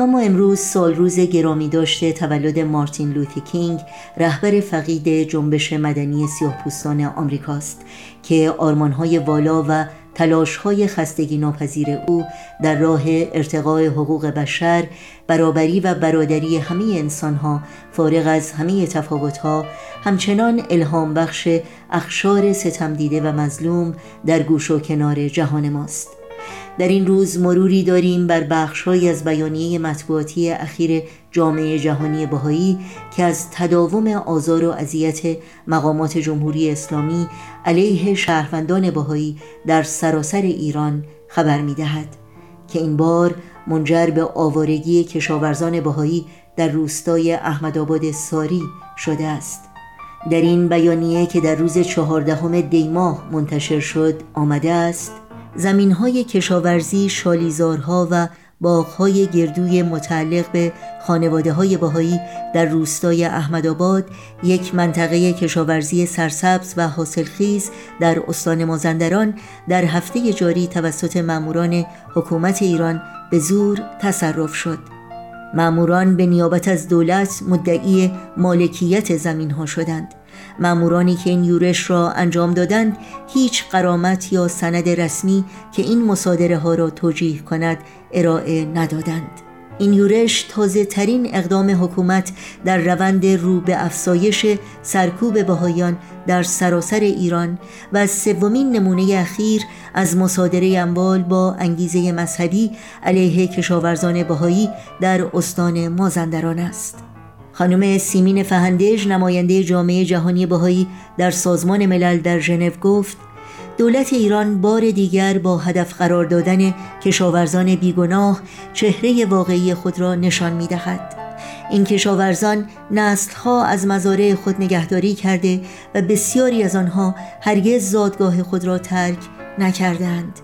و ما امروز سال روز گرامی داشته تولد مارتین لوتی کینگ رهبر فقید جنبش مدنی سیاه پوستان آمریکاست که آرمانهای والا و تلاشهای خستگی ناپذیر او در راه ارتقاء حقوق بشر برابری و برادری همه انسانها فارغ از همه تفاوتها همچنان الهام بخش اخشار ستم دیده و مظلوم در گوش و کنار جهان ماست. در این روز مروری داریم بر بخشهایی از بیانیه مطبوعاتی اخیر جامعه جهانی بهایی که از تداوم آزار و اذیت مقامات جمهوری اسلامی علیه شهروندان بهایی در سراسر ایران خبر می دهد که این بار منجر به آوارگی کشاورزان بهایی در روستای احمدآباد ساری شده است. در این بیانیه که در روز چهاردهم دیماه منتشر شد آمده است زمین های کشاورزی شالیزارها و باغهای گردوی متعلق به خانواده های باهایی در روستای احمدآباد یک منطقه کشاورزی سرسبز و حاصلخیز در استان مازندران در هفته جاری توسط ماموران حکومت ایران به زور تصرف شد. ماموران به نیابت از دولت مدعی مالکیت زمین ها شدند. مامورانی که این یورش را انجام دادند هیچ قرامت یا سند رسمی که این مصادره ها را توجیه کند ارائه ندادند. این یورش تازه ترین اقدام حکومت در روند رو به افزایش سرکوب بهایان در سراسر ایران و سومین نمونه اخیر از مصادره اموال با انگیزه مذهبی علیه کشاورزان بهایی در استان مازندران است. خانم سیمین فهندج نماینده جامعه جهانی بهایی در سازمان ملل در ژنو گفت دولت ایران بار دیگر با هدف قرار دادن کشاورزان بیگناه چهره واقعی خود را نشان می دهد. این کشاورزان نسلها از مزارع خود نگهداری کرده و بسیاری از آنها هرگز زادگاه خود را ترک نکردند.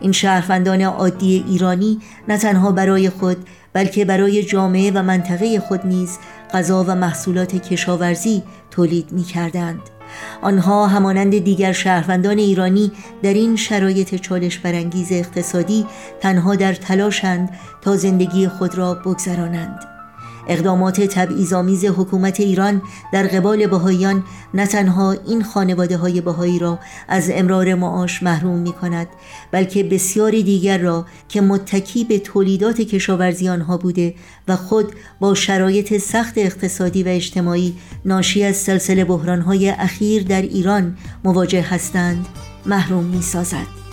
این شهروندان عادی ایرانی نه تنها برای خود بلکه برای جامعه و منطقه خود نیز غذا و محصولات کشاورزی تولید می کردند. آنها همانند دیگر شهروندان ایرانی در این شرایط چالش برانگیز اقتصادی تنها در تلاشند تا زندگی خود را بگذرانند. اقدامات تبعیض‌آمیز حکومت ایران در قبال بهاییان نه تنها این خانواده های بهایی را از امرار معاش محروم می کند بلکه بسیاری دیگر را که متکی به تولیدات کشاورزی آنها بوده و خود با شرایط سخت اقتصادی و اجتماعی ناشی از سلسله بحرانهای اخیر در ایران مواجه هستند محروم می سازد.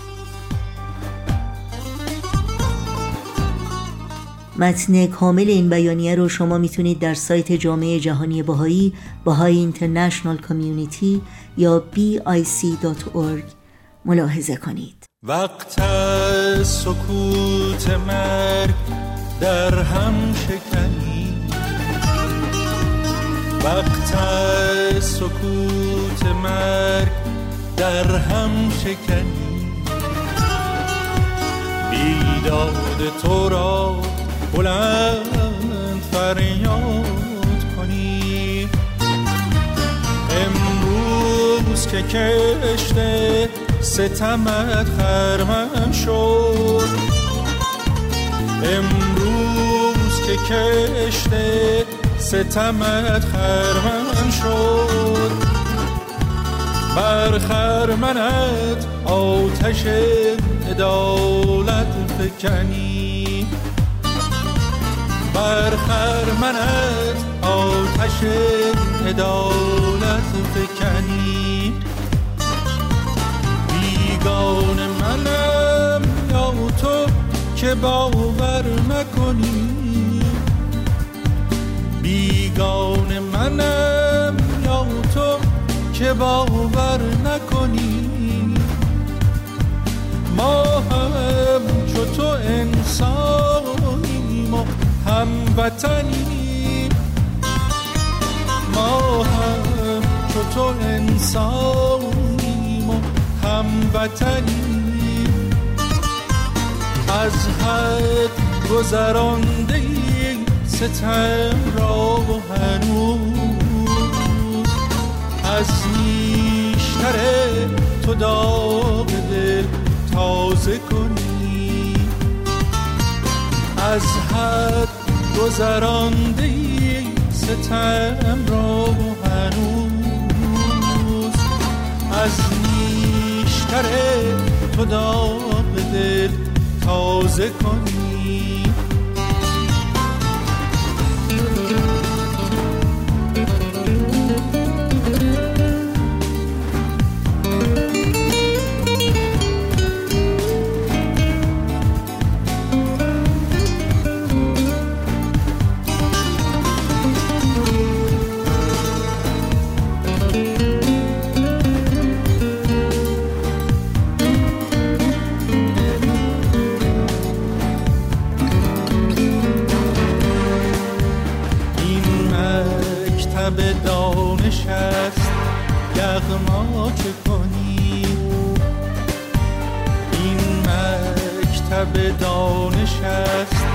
متن کامل این بیانیه رو شما می‌تونید در سایت جامعه جهانی بهایی بهای اینترنشنال کامیونیتی یا bic.org ملاحظه کنید. وقت سکوت مرگ در هم شکنی. وقت سکوت مرگ در هم شکنی. بیداد تو را بلند فریاد کنی. امروز که کشته ستمت خرمن شد. امروز که کشته ستمت خرمن شد. بر خرمنت آتش عدالت فکنی. بر خرمنت آتش عدالت فکنی. بیگان منم یا تو که باور نکنی؟ هموطنی ما هم چو تو انسانیم و هموطنی از حد گذرانده ستم را و هنوز. از نیشتر تو داغ دل تازه کنی از حد گذرانده ستم را هنوز. از نیشتر تو داغ دل تازه کنی. لب دانش است. یغما که کنی؟ این مکتب دانش است.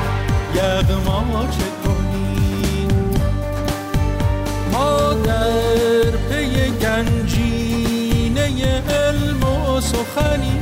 یغما که کنی؟ ما در پی گنجینه علم و سخنی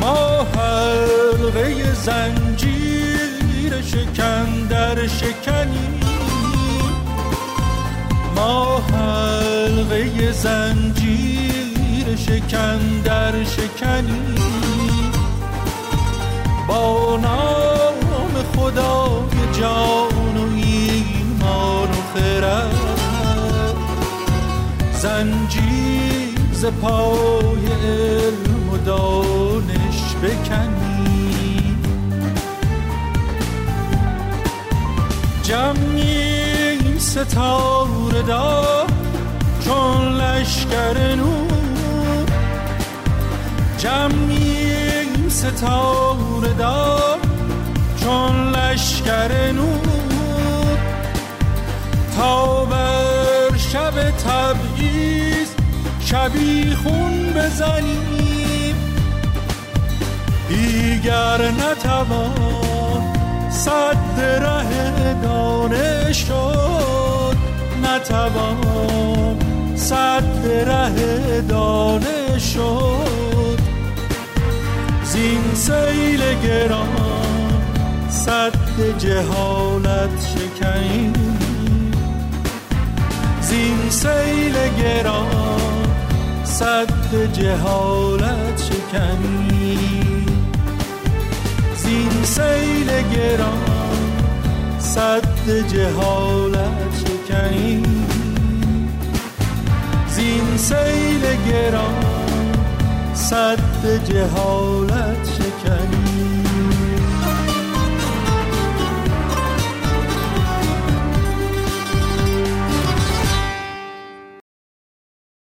ما حلقه زنجیر شکن در شکنی. ما حلقه زنجیر شکن در شکنی. زنجیر ز پای علم و دانش بکنی. جمعیم ستاره دار چون لشکر نور. جمعیم ستاره دار چون لشکر نور. شبی خون بزنیم دیگر نتوان صد ره دانش شد نتوان صد ره دانش شد زین سیل گران صد جهالت شکنیم زین سیل گران صد جهالت شکنی. زین سیل گران صد جهالت شکنی. زین سیل گران صد جهالت